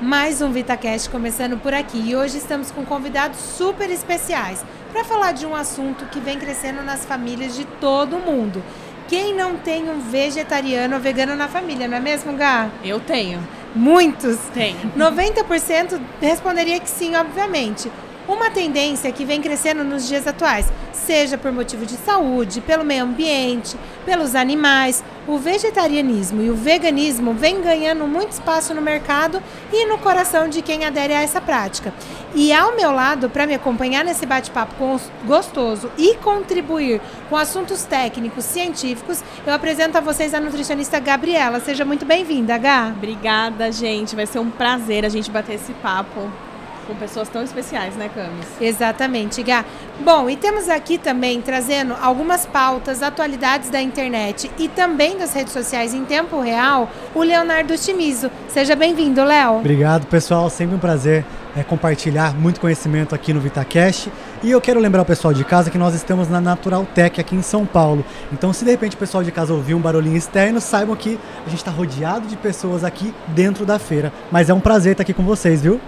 mais um VitaCast começando por aqui. E hoje estamos com convidados super especiais para falar de um assunto que vem crescendo nas famílias de todo mundo. Quem não tem um vegetariano ou vegano na família, não é mesmo, Gá? Eu tenho. Muitos? Tenho. 90% responderia que sim, obviamente. Uma tendência que vem crescendo nos dias atuais, seja por motivo de saúde, pelo meio ambiente, pelos animais, o vegetarianismo e o veganismo vem ganhando muito espaço no mercado e no coração de quem adere a essa prática. E ao meu lado, para me acompanhar nesse bate-papo gostoso e contribuir com assuntos técnicos, científicos, eu apresento a vocês a nutricionista Gabriela. Seja muito bem-vinda, Gá. Obrigada, gente. Vai ser um prazer a gente bater esse papo com pessoas tão especiais, né, Camis? Exatamente, Gá. Bom, e temos aqui também trazendo algumas pautas, atualidades da internet e também das redes sociais em tempo real, o Leonardo Chimizo. Seja bem-vindo, Léo. Obrigado, pessoal. Sempre um prazer é, compartilhar muito conhecimento aqui no VitaCast. E eu quero lembrar o pessoal de casa que nós estamos na Natural Tech aqui em São Paulo. Então, se de repente o pessoal de casa ouvir um barulhinho externo, saibam que a gente está rodeado de pessoas aqui dentro da feira. Mas é um prazer estar aqui com vocês, viu?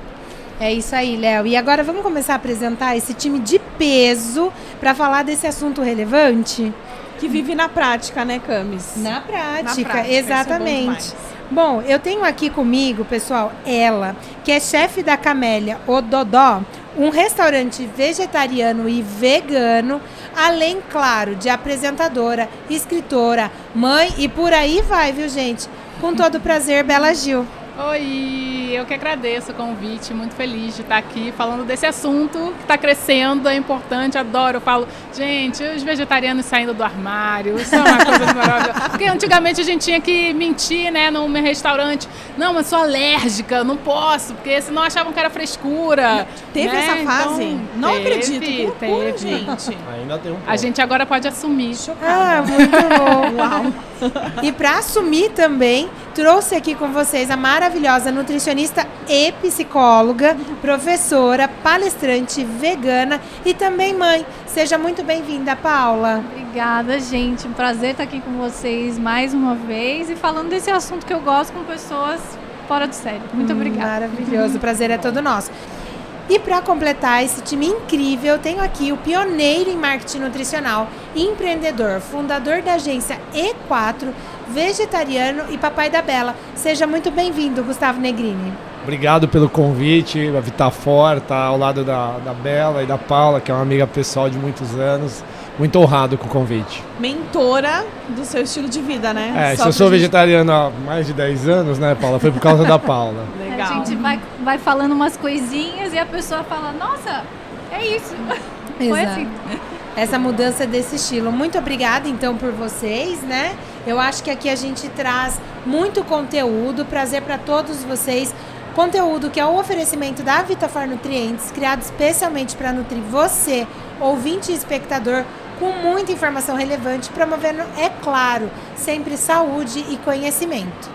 É isso aí, Léo. E agora vamos começar a apresentar esse time de peso para falar desse assunto relevante? Que vive na prática, né, Camis? Na prática, na prática exatamente. Bom, eu tenho aqui comigo, pessoal, ela, que é chefe da Camélia, o Dodó, um restaurante vegetariano e vegano, além, claro, de apresentadora, escritora, mãe e por aí vai, viu, gente? Com todo prazer, Bela Gil. Oi, eu que agradeço o convite, muito feliz de estar aqui falando desse assunto que está crescendo, é importante, adoro. Eu falo, gente, os vegetarianos saindo do armário, isso é uma coisa maravilhosa. Porque antigamente a gente tinha que mentir, né, no meu restaurante. Não, mas sou alérgica, não posso, porque senão achavam que era frescura. Teve né? essa fase? Então, não teve, acredito. Que teve. gente. Ainda tem um pouco. A gente agora pode assumir. Ah, muito bom. Uau. E para assumir também, trouxe aqui com vocês a maravilhosa nutricionista e psicóloga, professora, palestrante vegana e também mãe. Seja muito bem-vinda, Paula. Obrigada, gente. Um prazer estar aqui com vocês mais uma vez e falando desse assunto que eu gosto com pessoas fora do sério. Muito hum, obrigada. Maravilhoso, o prazer é todo nosso. E para completar esse time incrível, tenho aqui o pioneiro em marketing nutricional, empreendedor, fundador da agência E4, vegetariano e papai da Bela. Seja muito bem-vindo, Gustavo Negrini. Obrigado pelo convite. A Vitafor está ao lado da, da Bela e da Paula, que é uma amiga pessoal de muitos anos. Muito honrado com o convite. Mentora do seu estilo de vida, né? É, Só se eu sou gente... vegetariano há mais de 10 anos, né, Paula? Foi por causa da Paula. Legal. A gente vai, vai falando umas coisinhas e a pessoa fala, nossa, é isso. Exato. Foi assim. Essa mudança desse estilo. Muito obrigada, então, por vocês, né? Eu acho que aqui a gente traz muito conteúdo, prazer para todos vocês. Conteúdo que é o oferecimento da Vitafar Nutrientes, criado especialmente para nutrir você, ouvinte e espectador, com muita informação relevante, promovendo, é claro, sempre saúde e conhecimento.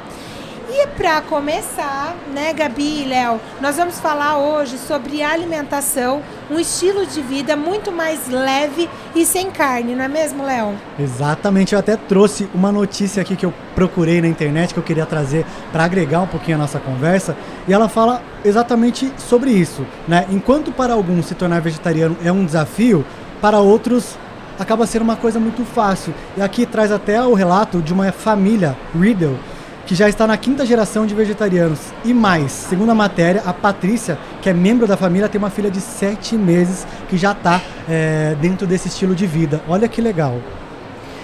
E para começar, né, Gabi e Léo, nós vamos falar hoje sobre alimentação, um estilo de vida muito mais leve e sem carne, não é mesmo, Léo? Exatamente, eu até trouxe uma notícia aqui que eu procurei na internet que eu queria trazer para agregar um pouquinho a nossa conversa, e ela fala exatamente sobre isso, né? Enquanto para alguns se tornar vegetariano é um desafio, para outros acaba sendo uma coisa muito fácil. E aqui traz até o relato de uma família, Riddle, que já está na quinta geração de vegetarianos. E mais, segundo a matéria, a Patrícia, que é membro da família, tem uma filha de sete meses que já está é, dentro desse estilo de vida. Olha que legal.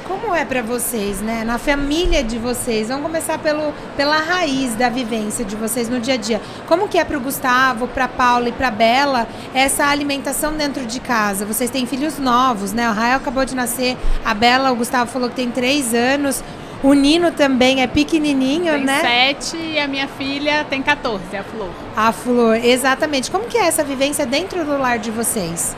Como é para vocês, né? Na família de vocês, vamos começar pelo, pela raiz da vivência de vocês no dia a dia. Como que é para o Gustavo, para Paula e para Bela essa alimentação dentro de casa? Vocês têm filhos novos, né? O Rael acabou de nascer, a Bela, o Gustavo falou que tem três anos. O Nino também é pequenininho, tem né? Tem sete e a minha filha tem 14, a Flor. A Flor, exatamente. Como que é essa vivência dentro do lar de vocês?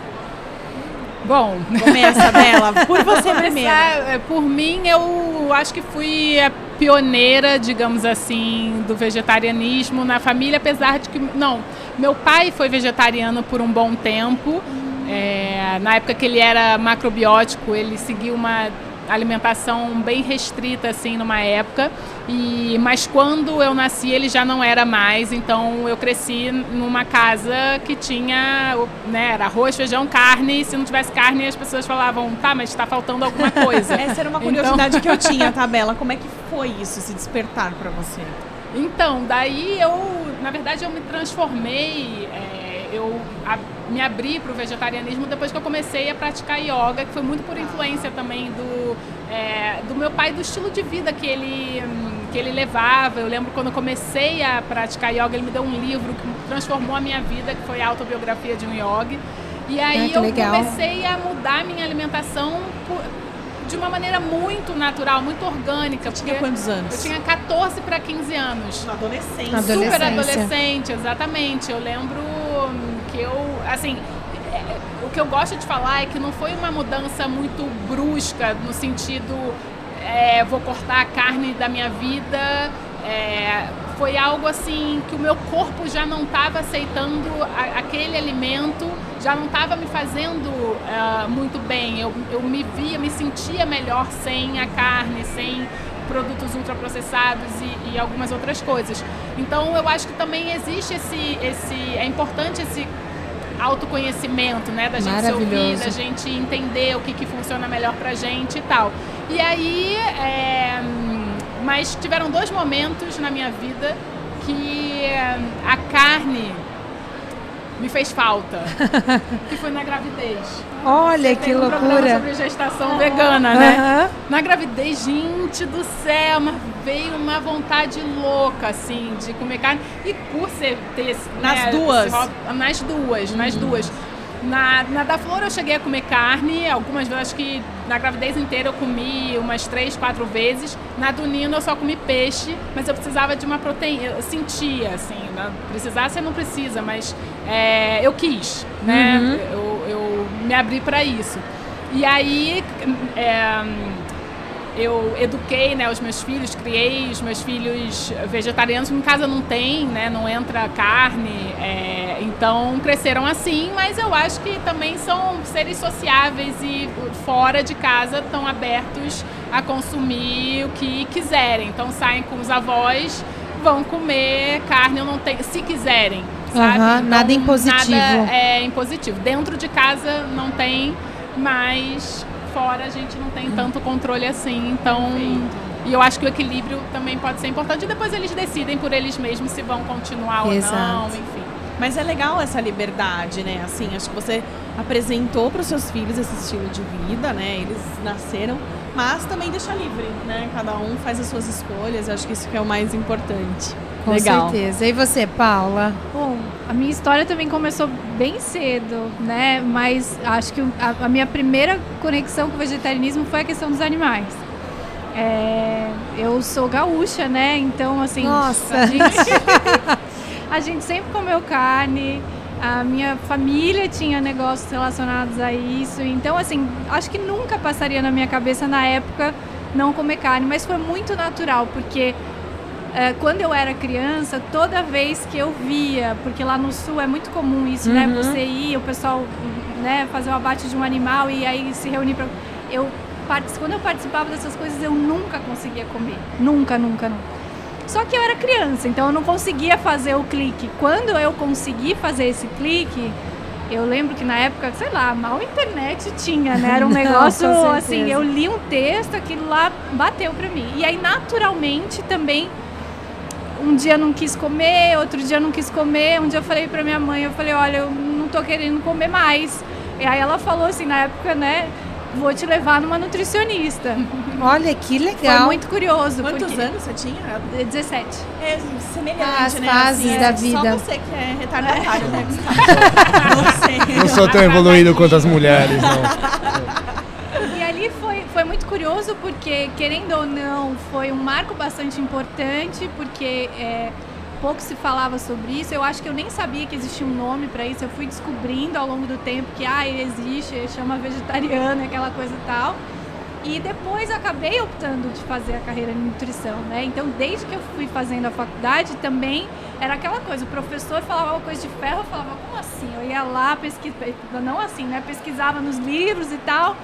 Bom, começa dela, por você primeiro. É, por mim, eu acho que fui a pioneira, digamos assim, do vegetarianismo na família, apesar de que não, meu pai foi vegetariano por um bom tempo. É, na época que ele era macrobiótico, ele seguiu uma alimentação bem restrita assim numa época. E mas quando eu nasci ele já não era mais, então eu cresci numa casa que tinha, né, era arroz, feijão, carne. E se não tivesse carne, as pessoas falavam, tá, mas está faltando alguma coisa. Essa era uma curiosidade então... que eu tinha, Tabela. Como é que foi isso, se despertar para você? Então, daí eu, na verdade, eu me transformei. É, eu a, me abri para o vegetarianismo depois que eu comecei a praticar yoga, que foi muito por influência também do, é, do meu pai, do estilo de vida que ele, que ele levava. Eu lembro quando eu comecei a praticar yoga, ele me deu um livro que transformou a minha vida, que foi a autobiografia de um yogi. E aí ah, eu legal. comecei a mudar minha alimentação por, de uma maneira muito natural, muito orgânica. Você tinha quantos anos? Eu tinha 14 para 15 anos. Na adolescência. Super adolescente, exatamente. Eu lembro que eu, assim, é, o que eu gosto de falar é que não foi uma mudança muito brusca, no sentido, é, vou cortar a carne da minha vida. É, foi algo assim que o meu corpo já não estava aceitando a, aquele alimento, já não estava me fazendo uh, muito bem. Eu, eu me via, me sentia melhor sem a carne, sem produtos ultraprocessados e, e algumas outras coisas. Então eu acho que também existe esse, esse é importante esse autoconhecimento, né? Da gente se ouvir, da gente entender o que, que funciona melhor pra gente e tal. E aí, é... mas tiveram dois momentos na minha vida que a carne me fez falta, que foi na gravidez. Olha Você que um loucura. sobre gestação vegana, né? Na gravidez, gente do céu, mas veio uma vontade louca, assim, de comer carne. E por ser ter. Nas né, duas? nas duas, nas uhum. duas. Na, na da Flor eu cheguei a comer carne, algumas vezes, acho que na gravidez inteira eu comi umas três, quatro vezes. Na do Nino eu só comi peixe, mas eu precisava de uma proteína, eu sentia, assim, né? precisar você não precisa, mas é, eu quis, né? Uhum. Eu, eu me abri para isso. E aí, é, eu eduquei né, os meus filhos, criei os meus filhos vegetarianos. Em casa não tem, né, não entra carne, é, então cresceram assim, mas eu acho que também são seres sociáveis e fora de casa estão abertos a consumir o que quiserem. Então saem com os avós, vão comer carne, eu não tenho, se quiserem. Sabe? Uhum, então, nada impositivo. Nada é impositivo. Dentro de casa não tem, mas fora a gente não tem tanto controle assim, então. Perfeito. E eu acho que o equilíbrio também pode ser importante. E depois eles decidem por eles mesmos se vão continuar Exato. ou não, enfim. Mas é legal essa liberdade, né? Assim, acho que você apresentou para os seus filhos esse estilo de vida, né? Eles nasceram, mas também deixa livre, né? Cada um faz as suas escolhas. Acho que isso que é o mais importante. Com legal. certeza. E você, Paula? Bom, a minha história também começou bem cedo, né? Mas acho que a, a minha primeira conexão com o vegetarianismo foi a questão dos animais. É, eu sou gaúcha, né? Então, assim, Nossa. A, gente, a gente sempre comeu carne. A minha família tinha negócios relacionados a isso. Então, assim, acho que nunca passaria na minha cabeça na época não comer carne, mas foi muito natural, porque quando eu era criança, toda vez que eu via, porque lá no sul é muito comum isso, né? uhum. né? Você ir, o pessoal, né, fazer o abate de um animal e aí se reunir para eu quando eu participava dessas coisas eu nunca conseguia comer, nunca, nunca, nunca. Só que eu era criança, então eu não conseguia fazer o clique. Quando eu consegui fazer esse clique, eu lembro que na época, sei lá, mal internet tinha, né? Era um negócio não, assim, eu li um texto, aquilo lá bateu para mim. E aí naturalmente também um dia não quis comer, outro dia não quis comer. Um dia eu falei pra minha mãe, eu falei, olha, eu não tô querendo comer mais. E aí ela falou assim, na época, né, vou te levar numa nutricionista. Olha, que legal. Foi muito curioso. Quantos porque... anos você tinha? 17. É semelhante, As né? fases assim, da é, vida. Só você que é retardatário, né, Não sei. Não sou tão evoluído quanto as mulheres, não. foi muito curioso porque, querendo ou não, foi um marco bastante importante, porque é, pouco se falava sobre isso. Eu acho que eu nem sabia que existia um nome para isso. Eu fui descobrindo ao longo do tempo que ah, existe, chama vegetariano, aquela coisa e tal. E depois acabei optando de fazer a carreira em nutrição, né? Então, desde que eu fui fazendo a faculdade, também era aquela coisa. O professor falava uma coisa de ferro, eu falava, como assim? Eu ia lá pesquisar, não assim, né? Pesquisava nos livros e tal.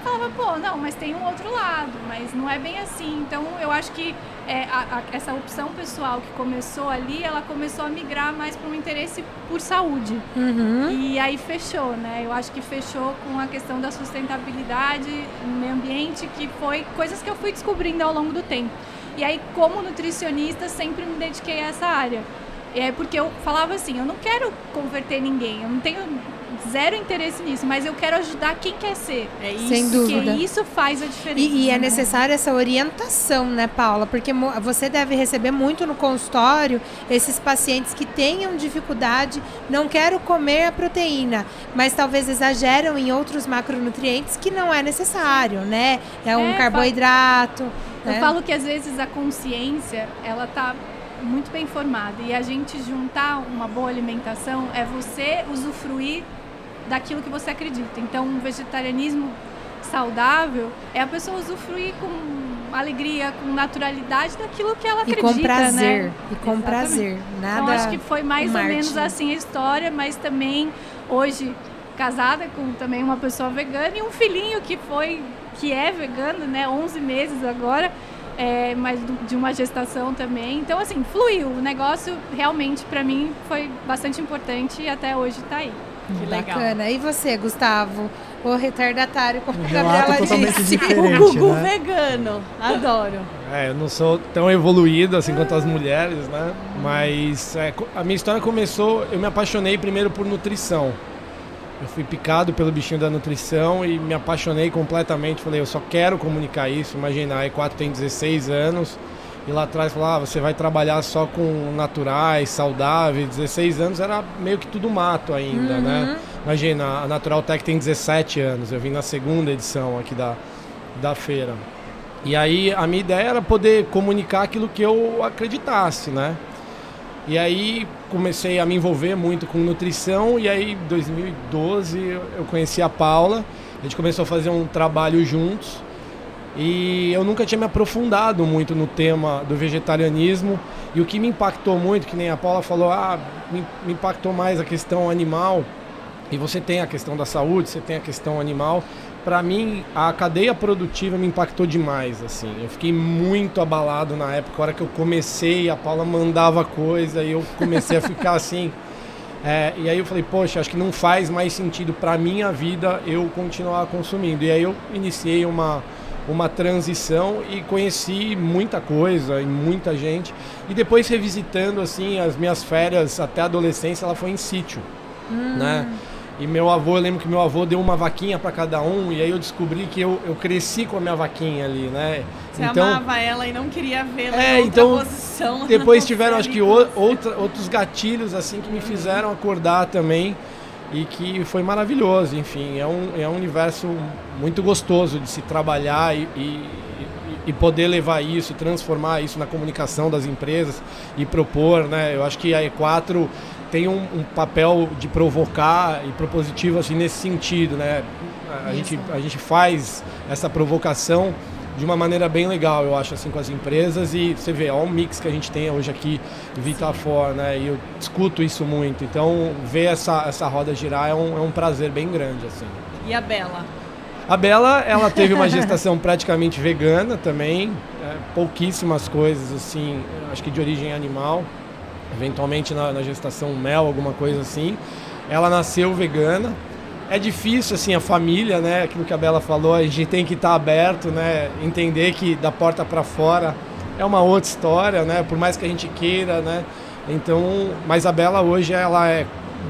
Falava, pô, não, mas tem um outro lado, mas não é bem assim. Então eu acho que é, a, a, essa opção pessoal que começou ali, ela começou a migrar mais para um interesse por saúde. Uhum. E aí fechou, né? Eu acho que fechou com a questão da sustentabilidade no meio ambiente, que foi coisas que eu fui descobrindo ao longo do tempo. E aí, como nutricionista, sempre me dediquei a essa área. É porque eu falava assim, eu não quero converter ninguém, eu não tenho zero interesse nisso, mas eu quero ajudar quem quer ser. É isso. Sem dúvida. Porque isso faz a diferença. E, e é né? necessária essa orientação, né, Paula? Porque você deve receber muito no consultório esses pacientes que tenham dificuldade, não quero comer a proteína, mas talvez exageram em outros macronutrientes que não é necessário, né? É um É, carboidrato. Eu né? falo que às vezes a consciência, ela tá muito bem formada e a gente juntar uma boa alimentação é você usufruir daquilo que você acredita. Então, um vegetarianismo saudável é a pessoa usufruir com alegria, com naturalidade daquilo que ela E acredita, com prazer. né? E com Exatamente. prazer. Nada. Então, acho que foi mais ou menos assim a história, mas também hoje casada com também uma pessoa vegana e um filhinho que foi que é vegano, né, 11 meses agora, é, mas de uma gestação também. Então assim, fluiu. O negócio realmente para mim foi bastante importante e até hoje tá aí. Que legal. Bacana. E você, Gustavo? O retardatário, como a relato Gabriela disse. diferente. O Gugu né? vegano. Adoro. É, eu não sou tão evoluído assim quanto as mulheres, né? Mas é, a minha história começou, eu me apaixonei primeiro por nutrição. Eu fui picado pelo bichinho da nutrição e me apaixonei completamente. Falei, eu só quero comunicar isso. Imagina, a E4 tem 16 anos e lá atrás falava, ah, você vai trabalhar só com naturais, saudáveis. 16 anos era meio que tudo mato ainda, né? Imagina, a Natural Tech tem 17 anos. Eu vim na segunda edição aqui da, da feira. E aí a minha ideia era poder comunicar aquilo que eu acreditasse, né? E aí comecei a me envolver muito com nutrição e aí em 2012 eu eu conheci a Paula, a gente começou a fazer um trabalho juntos e eu nunca tinha me aprofundado muito no tema do vegetarianismo e o que me impactou muito, que nem a Paula falou, ah, me, impactou mais a questão animal e você tem a questão da saúde, você tem a questão animal. Para mim, a cadeia produtiva me impactou demais, assim. Eu fiquei muito abalado na época, a hora que eu comecei, a Paula mandava coisa e eu comecei a ficar assim. É, e aí eu falei, poxa, acho que não faz mais sentido para minha vida eu continuar consumindo. E aí eu iniciei uma uma transição e conheci muita coisa e muita gente. E depois revisitando assim as minhas férias até a adolescência, ela foi em sítio, né? E meu avô, eu lembro que meu avô deu uma vaquinha para cada um, e aí eu descobri que eu, eu cresci com a minha vaquinha ali, né? Você amava ela e não queria vê-la É, então, posição. depois tiveram, acho que outra, outros gatilhos assim que me fizeram acordar também e que foi maravilhoso. Enfim, é um, é um universo muito gostoso de se trabalhar e, e, e poder levar isso, transformar isso na comunicação das empresas e propor, né? Eu acho que a E4 tem um, um papel de provocar e propositivo assim nesse sentido, né? A, gente, a gente faz essa provocação de uma maneira bem legal, eu acho, assim, com as empresas. E você vê, ó, o mix que a gente tem hoje aqui Vitafor, né? E eu discuto isso muito. Então, ver essa, essa roda girar é um, é um prazer bem grande, assim. E a Bela? A Bela, ela teve uma gestação praticamente vegana também, é, pouquíssimas coisas, assim, acho que de origem animal, eventualmente na, na gestação mel, alguma coisa assim. Ela nasceu vegana. É difícil, assim, a família, né? Aquilo que a Bela falou, a gente tem que estar aberto, né? Entender que da porta para fora é uma outra história, né? Por mais que a gente queira, né? Então, mas a Bela hoje ela é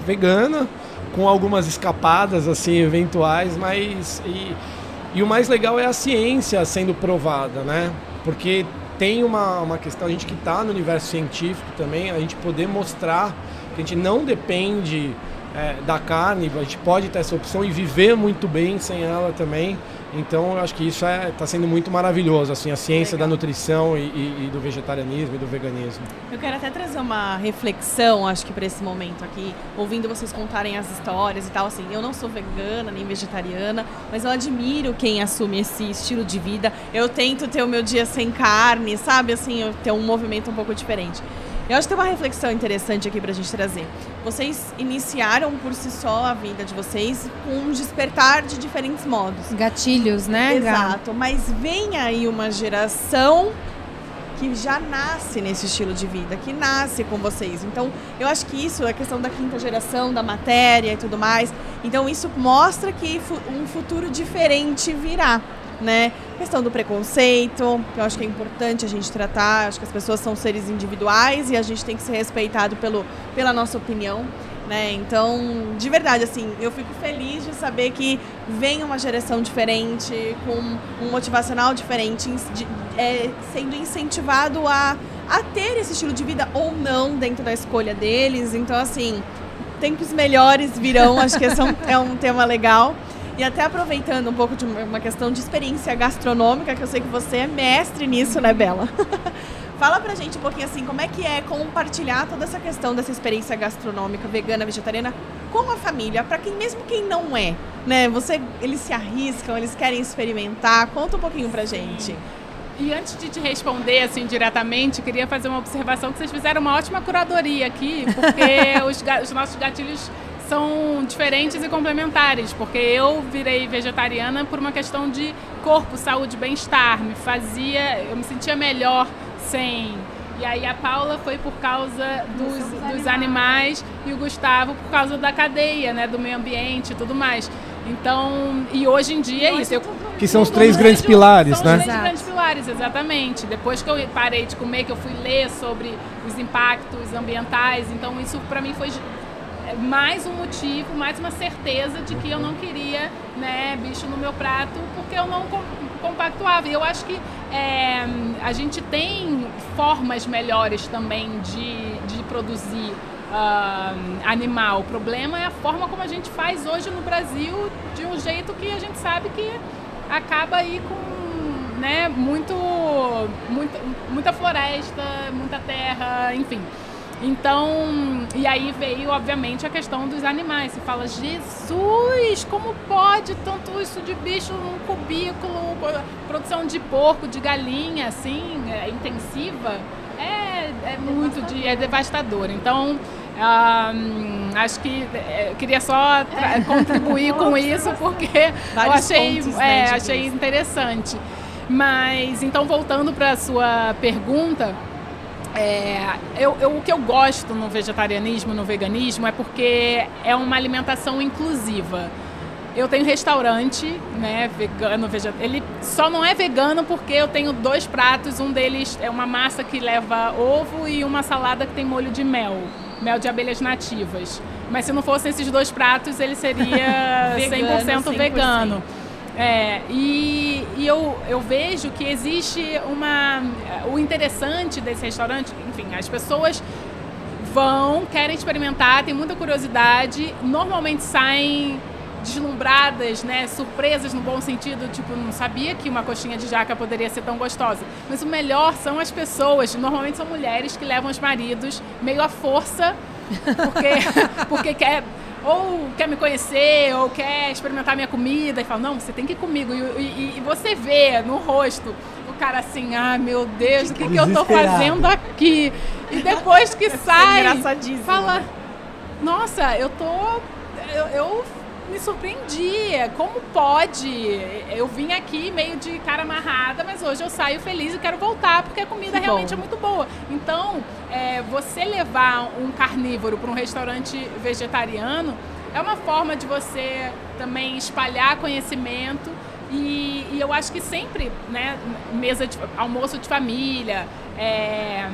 vegana, com algumas escapadas assim eventuais, mas e, e o mais legal é a ciência sendo provada, né? Porque tem uma, uma questão, a gente que está no universo científico também, a gente poder mostrar que a gente não depende é, da carne, a gente pode ter essa opção e viver muito bem sem ela também. Então eu acho que isso está sendo muito maravilhoso, assim, a ciência Legal. da nutrição e, e- e do vegetarianismo e do veganismo. Eu quero até trazer uma reflexão, acho que para esse momento aqui, ouvindo vocês contarem as histórias e tal, assim, eu não sou vegana nem vegetariana, mas eu admiro quem assume esse estilo de vida. Eu tento ter o meu dia sem carne, sabe, assim, eu ter um movimento um pouco diferente. Eu acho que tem uma reflexão interessante aqui pra gente trazer. Vocês iniciaram por si só a vida de vocês com um despertar de diferentes modos. Gatilhos, né? Gá? Exato, mas vem aí uma geração que já nasce nesse estilo de vida, que nasce com vocês. Então, eu acho que isso é questão da quinta geração, da matéria e tudo mais. Então, isso mostra que um futuro diferente virá, né? Questão do preconceito, que eu acho que é importante a gente tratar. Acho que as pessoas são seres individuais e a gente tem que ser respeitado pelo, pela nossa opinião. Né? Então, de verdade, assim, eu fico feliz de saber que vem uma geração diferente, com um motivacional diferente, de- é, sendo incentivado a, a ter esse estilo de vida ou não dentro da escolha deles. Então, assim, tempos melhores virão, acho que esse é um, é um tema legal. E até aproveitando um pouco de uma questão de experiência gastronômica, que eu sei que você é mestre nisso, né, Bela? Fala pra gente um pouquinho assim, como é que é compartilhar toda essa questão dessa experiência gastronômica, vegana, vegetariana, com a família, pra quem mesmo quem não é, né? Você, eles se arriscam, eles querem experimentar. Conta um pouquinho pra gente. E antes de te responder assim diretamente, queria fazer uma observação que vocês fizeram uma ótima curadoria aqui, porque os, os nossos gatilhos são diferentes e complementares, porque eu virei vegetariana por uma questão de corpo, saúde, bem-estar, me fazia, eu me sentia melhor sem. E aí a Paula foi por causa dos, dos animais e o Gustavo por causa da cadeia, né, do meio ambiente e tudo mais. Então, e hoje em dia é isso. Eu, Que são os três grandes pilares, são né? os três Exato. grandes pilares, exatamente. Depois que eu parei de comer, que eu fui ler sobre os impactos ambientais, então isso para mim foi mais um motivo, mais uma certeza de que eu não queria né, bicho no meu prato, porque eu não com- compactuava. E eu acho que é, a gente tem formas melhores também de, de produzir ah, animal. O problema é a forma como a gente faz hoje no Brasil, de um jeito que a gente sabe que acaba aí com né, muito, muito, muita floresta, muita terra, enfim. Então, e aí veio, obviamente, a questão dos animais. Se fala, Jesus, como pode tanto isso de bicho num cubículo, produção de porco, de galinha, assim, é, intensiva, é, é muito, de, é devastador. Então, ah, hum, acho que é, eu queria só tra- contribuir com isso, porque eu achei, pontos, né, é, achei interessante. Mas, então, voltando para a sua pergunta, é, eu, eu- o que eu gosto no vegetarianismo, no veganismo, é porque é uma alimentação inclusiva. Eu tenho restaurante, né, vegano, vegeta- ele só não é vegano porque eu tenho dois pratos, um deles é uma massa que leva ovo e uma salada que tem molho de mel, mel de abelhas nativas. Mas se não fossem esses dois pratos, ele seria 100%, Vegano, 100%. vegano. É, e, e eu, eu vejo que existe uma. O interessante desse restaurante, enfim, as pessoas vão, querem experimentar, tem muita curiosidade, normalmente saem deslumbradas, né, surpresas no bom sentido, tipo, não sabia que uma coxinha de jaca poderia ser tão gostosa. Mas o melhor são as pessoas, normalmente são mulheres que levam os maridos meio à força, porque, porque quer ou quer me conhecer, ou quer experimentar minha comida, e fala, não, você tem que ir comigo. E, e- e você vê no rosto o cara assim, ah, meu Deus, o que, que eu tô fazendo aqui? E depois que ser sai, engraçadíssimo, fala, né? nossa, eu tô. Eu, eu me surpreendi. Como pode? Eu vim aqui meio de cara amarrada, mas hoje eu saio feliz e quero voltar porque a comida Que realmente bom. é muito boa. Então, é, você levar um carnívoro para um restaurante vegetariano é uma forma de você também espalhar conhecimento. E, e eu acho que sempre, né, mesa de almoço de família, é,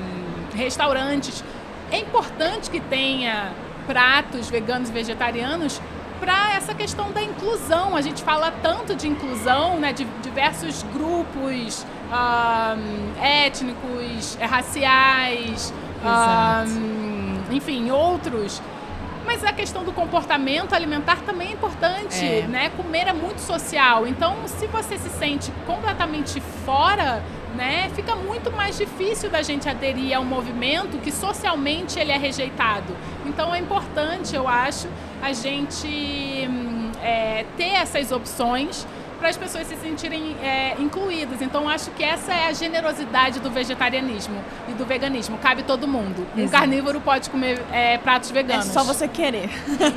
restaurantes, é importante que tenha pratos veganos e vegetarianos para essa questão da inclusão. A gente fala tanto de inclusão, né, de diversos grupos ah, étnicos, eh, raciais, ah, enfim, outros. Mas a questão do comportamento alimentar também é importante, É. né? Comer é muito social. Então, se você se sente completamente fora, né, fica muito mais difícil da gente aderir a um movimento que socialmente ele é rejeitado. Então, é importante, eu acho, a gente hum, é, ter essas opções para as pessoas se sentirem é, incluídas. Então, acho que essa é a generosidade do vegetarianismo e do veganismo. Cabe todo mundo. Um Exato. carnívoro pode comer é, pratos É veganos. só você querer.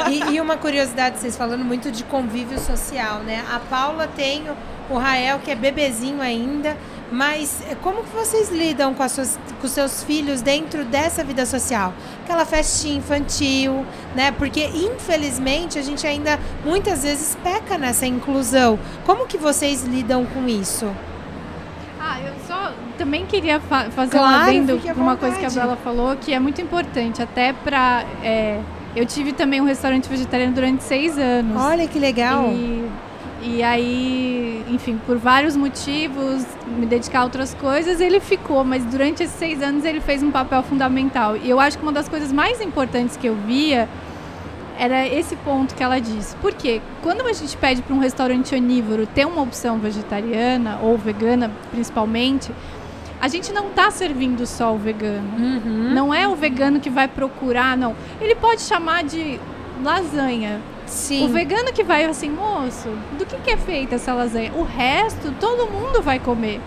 E, e uma curiosidade, vocês falando muito de convívio social, né? A Paula tem o Rael, que é bebezinho ainda, mas eh, como que vocês lidam com, as suas, com os seus filhos dentro dessa vida social? Aquela festinha infantil, né? Porque, infelizmente, a gente ainda muitas vezes peca nessa inclusão. Como que vocês lidam com isso? Ah, eu só também queria fa- fazer Claro, um adendo uma coisa que a. Bela falou, que é muito importante, até pra. é, eu tive também um restaurante vegetariano durante seis anos. Olha que legal. E, e aí, enfim, por vários motivos, me dedicar a outras coisas, ele ficou, mas durante esses seis anos ele fez um papel fundamental. E eu acho que uma das coisas mais importantes que eu via era esse ponto que ela disse. Por quê? Quando a gente pede para um restaurante onívoro ter uma opção vegetariana ou vegana, principalmente, a gente não está servindo só o vegano. Uhum. Não é o vegano que vai procurar, não. Ele pode chamar de lasanha. Sim. O vegano que vai assim, moço, do que, que é feita essa lasanha? O resto, todo mundo vai comer.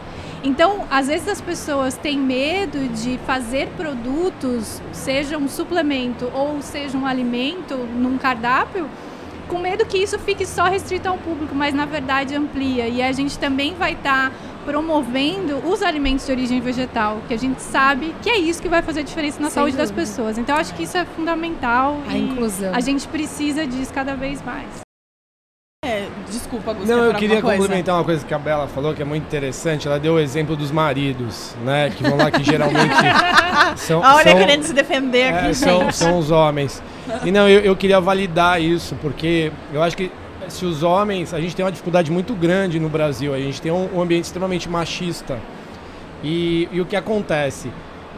Então, às vezes as pessoas têm medo de fazer produtos, seja um suplemento ou seja um alimento num cardápio, com medo que isso fique só restrito ao público, mas na verdade amplia. E a gente também vai estar promovendo os alimentos de origem vegetal, que a gente sabe que é isso que vai fazer a diferença na Sem saúde das dúvida. pessoas. Então, acho que isso é fundamental. A e inclusão. A gente precisa disso cada vez mais. É, desculpa, Gustavo. Não, eu queria complementar uma coisa que a Bela falou que é muito interessante. Ela deu o exemplo dos maridos, né? Que vão lá que geralmente são, Olha, são, querendo se defender aqui, é, são, são os homens. E não, eu, eu queria validar isso, porque eu acho que se os homens. A gente tem uma dificuldade muito grande no Brasil. A gente tem um, um ambiente extremamente machista. E, e o que acontece?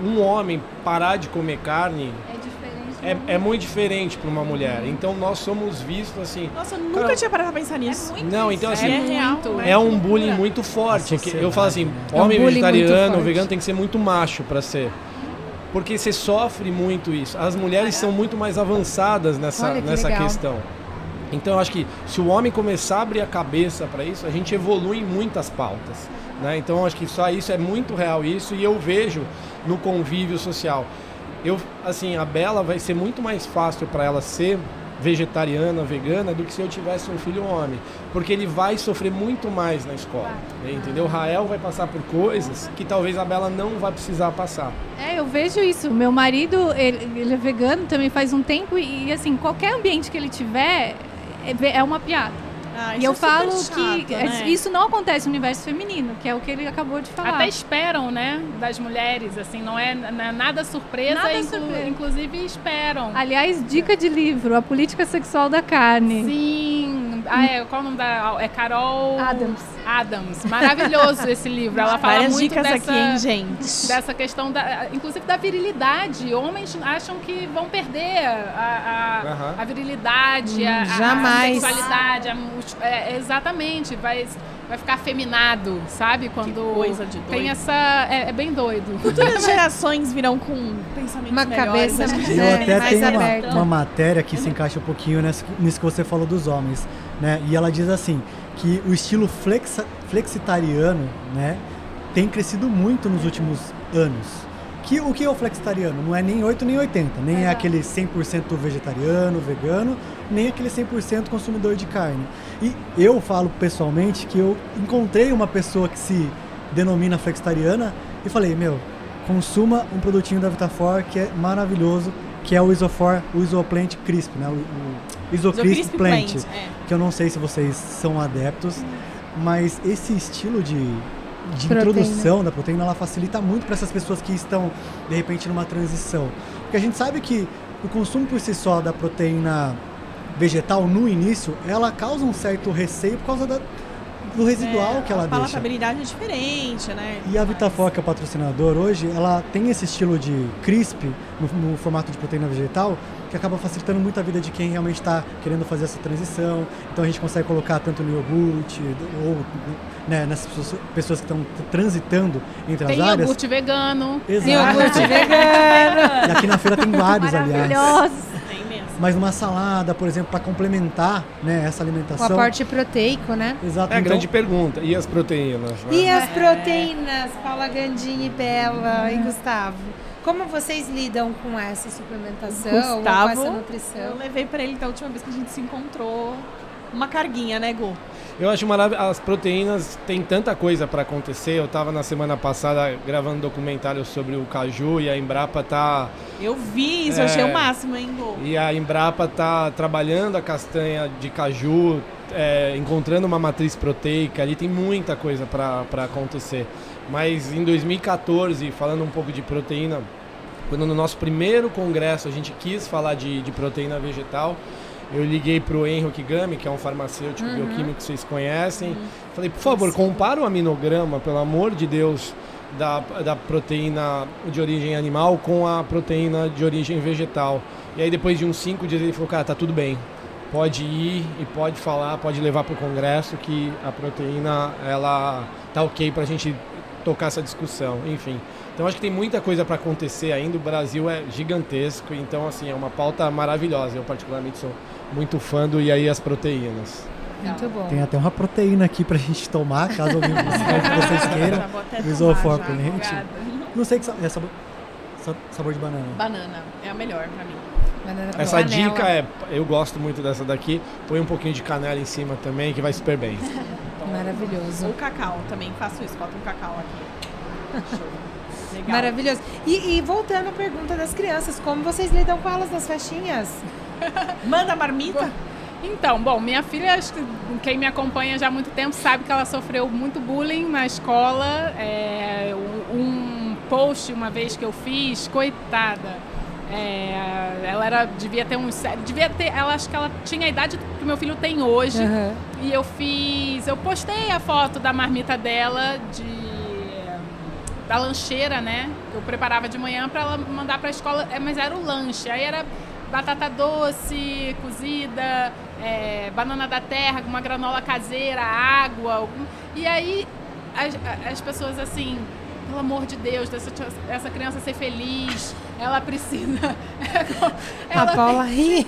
Um homem parar de comer carne É diferente. é, é muito diferente para uma mulher. Então nós somos vistos assim. Nossa, eu nunca Cara, tinha parado pra pensar nisso. Não, então assim. É real, né? É um bullying muito forte. Eu falo assim, né? É um homem muito vegetariano, vegano tem que ser muito macho pra ser. Porque você sofre muito isso. As mulheres são muito mais avançadas nessa, que nessa legal. questão. Então eu acho que se o homem começar a abrir a cabeça para isso, a gente evolui em muitas pautas. Né? Então eu acho que só isso é muito real isso e eu vejo no convívio social. Eu, assim, a Bela vai ser muito mais fácil para ela ser vegetariana, vegana, do que se eu tivesse um filho homem. Porque ele vai sofrer muito mais na escola. né? Entendeu? Rael vai passar por coisas que talvez a Bela não vai precisar passar. É, eu vejo isso. Meu marido, ele, ele é vegano também faz um tempo e, assim, qualquer ambiente que ele tiver é, é uma piada. Ah, e eu é falo chato, que né? isso não acontece no universo feminino, que é o que ele acabou de falar. Até esperam, né, das mulheres, assim, não é, não é nada surpresa, Nada inclu- surpresa. inclusive esperam. Aliás, dica de livro, A Política Sexual da Carne. Sim, ah, é, qual o nome da... É Carol... Adams. Adams. Maravilhoso esse livro, ela fala Várias muito dicas dessa... aqui, hein, gente? dessa questão da, inclusive da virilidade. Homens acham que vão perder a, a, Aham. a virilidade, a, a- jamais. a sexualidade, a é, exatamente, vai, vai ficar afeminado, sabe? Quando coisa de tem doido. essa é, é bem doido. Futuras gerações virão com pensamentos Uma melhores. cabeça que Eu É, até mais tenho uma, aberta. uma matéria que se encaixa um pouquinho nessa- nisso que você falou dos homens, né? E ela diz assim que o estilo flexa, flexitariano, né, tem crescido muito nos últimos anos. Que o que é o flexitariano? Não é nem 8 nem 80, nem é aquele 100% vegetariano, vegano, nem aquele 100% consumidor de carne. E eu falo pessoalmente que eu encontrei uma pessoa que se denomina flexitariana e falei, meu, consuma um produtinho da Vitafor que é maravilhoso, que é o Isofor, o Isoplant Crisp, né? O, o Isocrisp Isocrisp Plant, Plant, é. que eu não sei se vocês são adeptos, mas esse estilo de, de Proteína. introdução da proteína, ela facilita muito para essas pessoas que estão, de repente, numa transição. Porque a gente sabe que o consumo por si só da proteína vegetal no início, ela causa um certo receio por causa da- do residual É, que ela a deixa. palatabilidade é diferente, né? E a Vitafor, que é o patrocinador hoje, ela tem esse estilo de crisp no, no formato de proteína vegetal que acaba facilitando muito a vida de quem realmente está querendo fazer essa transição. Então a gente consegue colocar tanto no iogurte ou né, nessas pessoas, pessoas que estão transitando entre Tem as áreas. iogurte vegano. Exato. Iogurte vegano. E aqui na feira tem vários, aliás. Maravilhosos. Mas numa salada, por exemplo, para complementar né, essa O alimentação. aporte proteico, né? Exato. É a então- grande pergunta. E as proteínas? né? E as proteínas, Paula Gandini, Bela e Gustavo? Como vocês lidam com essa suplementação, ou com Gustavo, essa Eu nutrição? levei pra ele da última vez que a gente se encontrou uma carguinha, né, Gu? Eu acho maravilhoso. As proteínas tem tanta coisa para acontecer. Eu estava na semana passada gravando um documentário sobre o caju e a Embrapa tá Eu vi isso, É. eu achei o máximo, hein, Gu? e a Embrapa tá trabalhando a castanha de caju, é, encontrando uma matriz proteica. Ali tem muita coisa para acontecer. Mas em 2014, falando um pouco de proteína, quando no nosso primeiro congresso a gente quis falar de, de proteína vegetal, eu liguei para o Henro Kigami, que é um farmacêutico bioquímico que vocês conhecem. Falei, por favor, compara o aminograma, pelo amor de Deus, da, da proteína de origem animal com a proteína de origem vegetal. E aí depois de uns cinco dias ele falou, cara, tá tudo bem. Pode ir e pode falar, pode levar para o congresso que a proteína ela tá ok para a gente tocar essa discussão. Enfim, então acho que tem muita coisa para acontecer ainda. O Brasil é gigantesco, então assim é uma pauta maravilhosa. Eu particularmente sou muito fã do e aí as proteínas. Muito bom. Tem até uma proteína aqui pra gente tomar, caso alguém vocês queiram. Já vou até tomar Isofor pulente. obrigada. Não sei que sa- é sabor, sa- sabor de banana. Banana é a melhor pra mim. Banana com Essa canela. dica é, eu gosto muito dessa daqui. Põe um pouquinho de canela em cima também, que vai super bem. Maravilhoso. Ou cacau, também faço isso, boto um cacau aqui. Show. Legal. Maravilhoso. E, e voltando à pergunta das crianças, como vocês lidam com elas nas festinhas? Manda marmita? Então, bom, minha filha, acho que quem me acompanha já há muito tempo sabe que ela sofreu muito bullying na escola. É, um post uma vez que eu fiz, coitada. É, ela era, devia ter uns. se- Devia ter. Ela acho que ela tinha a idade que meu filho tem hoje. E eu fiz. Eu postei a foto da marmita dela de. Da lancheira, né? Eu preparava de manhã para ela mandar para a escola, é, mas era o lanche. Aí era batata doce, cozida, é, banana da terra, uma granola caseira, água. algum- E aí as, as pessoas assim, pelo amor de Deus, dessa, essa criança ser feliz, ela precisa. A Paula ri.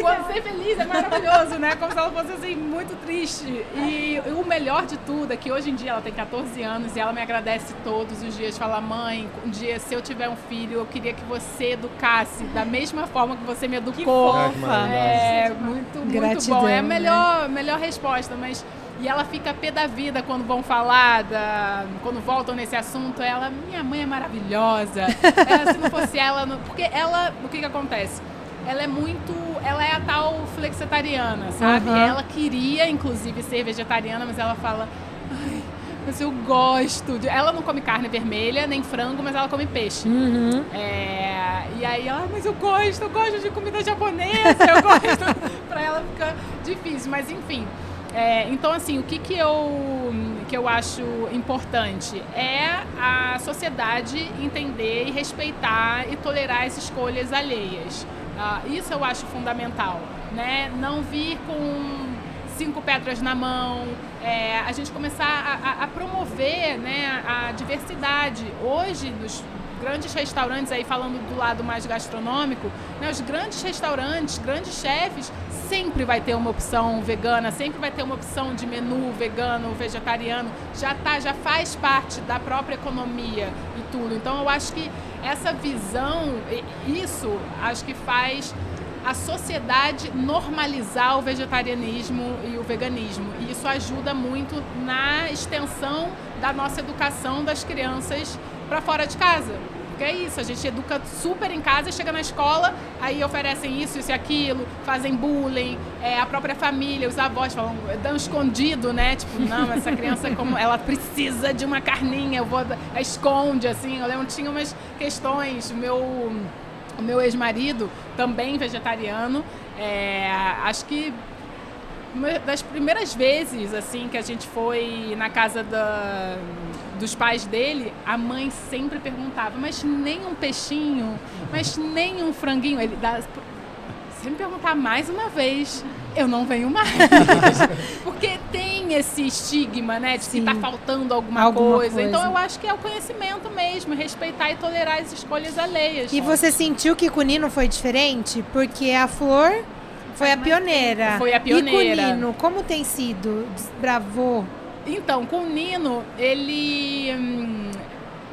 Quando ser feliz é maravilhoso, né? Como se ela fosse assim, muito triste. E o melhor de tudo é que hoje em dia ela tem 14 anos e ela me agradece todos os dias. Fala, mãe, um dia se eu tiver um filho, eu queria que você educasse da mesma forma que você me educou. Que maravilhoso. É, muito, muito Gratidão, bom. É a né? melhor, melhor resposta, mas. E ela fica pé da vida quando vão falar, da, quando voltam nesse assunto. Ela, minha mãe é maravilhosa. Se não fosse ela. não- porque ela, o que que acontece? Ela é muito. Ela é a tal flexitariana, sabe? Aham. Ela queria, inclusive, ser vegetariana, mas ela fala. Ai, mas eu gosto. De... Ela não come carne vermelha, nem frango, mas ela come peixe. Uhum. É, e aí ela, mas eu gosto, eu gosto de comida japonesa, eu gosto. pra ela fica difícil, mas enfim. É, então, assim, o que, que, eu, que eu acho importante é a sociedade entender e respeitar e tolerar as escolhas alheias. Ah, isso eu acho fundamental, né? Não vir com cinco pedras na mão, é, a gente começar a, a- a promover né, a diversidade. Hoje, nos grandes restaurantes, aí falando do lado mais gastronômico, né, os grandes restaurantes, grandes chefes, sempre vai ter uma opção vegana, sempre vai ter uma opção de menu vegano, vegetariano, já tá, já faz parte da própria economia e tudo. Então eu acho que essa visão, isso acho que faz a sociedade normalizar o vegetarianismo e o veganismo. E isso ajuda muito na extensão da nossa educação das crianças para fora de casa. Porque é isso, a gente educa super em casa, chega na escola, aí oferecem isso, isso e aquilo, fazem bullying, é, a própria família, os avós falam, dão escondido, né? Tipo, não, essa criança, como ela precisa de uma carninha, eu vou. Esconde, assim. Eu lembro tinha umas questões, meu o meu ex-marido, também vegetariano, é, acho que uma das primeiras vezes assim que a gente foi na casa da, dos pais dele, a mãe sempre perguntava, mas nem um peixinho, mas nem um franguinho. Ele dá, se me perguntar mais uma vez, eu não venho mais. Porque tem esse estigma, né? De Sim. que tá faltando alguma, Alguma coisa. coisa. Então eu acho que é o conhecimento mesmo, respeitar e tolerar as escolhas alheias. E você sentiu que com o Nino foi diferente? Porque a Flor foi a pioneira. foi a pioneira. E com o Nino, como tem sido? Desbravou? Então, com o Nino, ele. hum,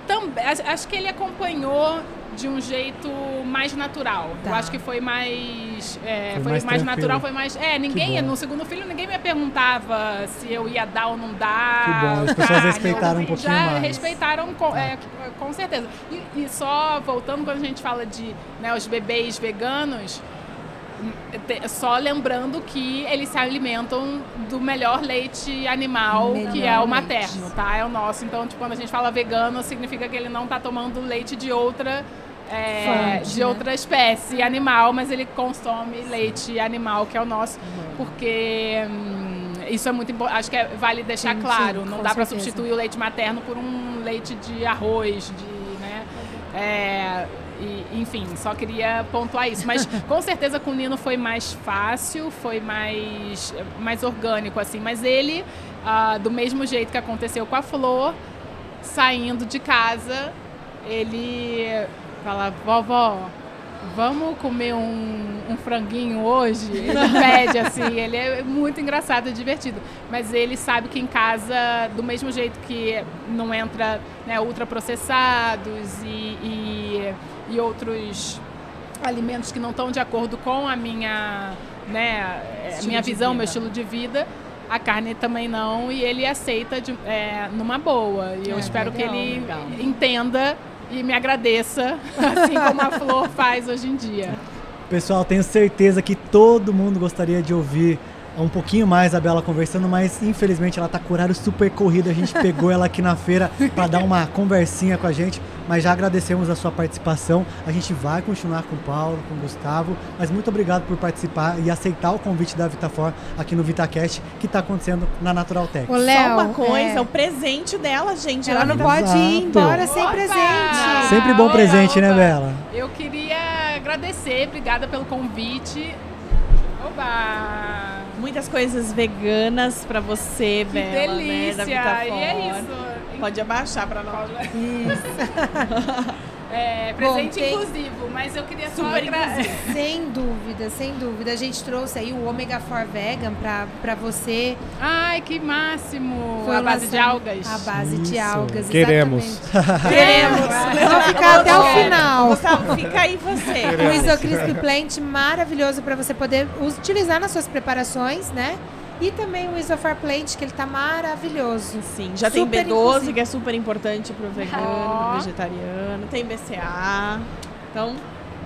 também, acho que ele acompanhou de um jeito mais natural. Eu Tá. acho que foi mais. é, Foi foi mais mais, natural, foi mais. É, ninguém. No segundo filho, ninguém me perguntava se eu ia dar ou não dar. Que bom, as pessoas carne, respeitaram ou- um pouquinho já mais. respeitaram com, é, com certeza. E, e só voltando, quando a gente fala de né, os bebês veganos. Só lembrando que eles se alimentam do melhor leite animal, que é Melhor o leite. materno, tá? É o nosso. Então, tipo, quando a gente fala vegano, significa que ele não tá tomando leite de outra. é, Fonte, de né? outra espécie animal, mas ele consome leite animal, que é o nosso, porque hum, isso é muito importante. Acho que é- vale deixar Sim, claro. sim, não dá para substituir o leite materno por um leite de arroz, de, né? É, e, enfim, só queria pontuar isso. Mas com certeza com o Nino foi mais fácil, foi mais, mais orgânico, assim. Mas ele, ah, do mesmo jeito que aconteceu com a Flor, saindo de casa, ele fala, vovó, vamos comer um, um franguinho hoje? Ele pede, assim, ele é muito engraçado e divertido. Mas ele sabe que em casa, do mesmo jeito que não entra né, ultraprocessados e, e, e outros alimentos que não estão de acordo com a minha, né, Estilo minha visão, vida. meu estilo de vida, a carne também não, e ele aceita de- é, numa boa. E eu É, espero legal, que ele legal. entenda e me agradeça, assim como a Flor faz hoje em dia. Pessoal, tenho certeza que todo mundo gostaria de ouvir um pouquinho mais a Bela conversando, mas infelizmente ela tá com horário super corrido. A gente pegou ela aqui na feira para dar uma conversinha com a gente, mas já agradecemos a sua participação. A gente vai continuar com o Paulo, com o Gustavo, mas muito obrigado por participar e aceitar o convite da VitaFor aqui no VitaCast, que está acontecendo na Natural Tech. Ô, Léo, Só uma coisa, é, o presente dela, gente. ela não tá- pode ir Exato. embora sem Opa! presente. Sempre bom Opa, presente, né. Bela? Eu queria agradecer, obrigada pelo convite. Oba! Muitas coisas veganas pra você, Que Bela, delícia! né? Da e é isso. Pode abaixar pra nós. É, Bom, presente tem- inclusivo, mas eu queria só Super agra- inclusivo. Sem dúvida, sem dúvida. A gente trouxe aí o Ômega 4 Vegan pra, pra você. Ai, que máximo! Foi a base de algas. A base de Isso. algas, Queremos. exatamente. Queremos! Vamos ficar até o final. Gustavo, fica aí você. O Isocrisp Plant maravilhoso para você poder utilizar nas suas preparações, né? E também o Isofar Plant, que ele tá maravilhoso. Sim, já Super tem B12, inclusivo. que é super importante pro vegano, Ó. pro vegetariano. Tem BCA. Então,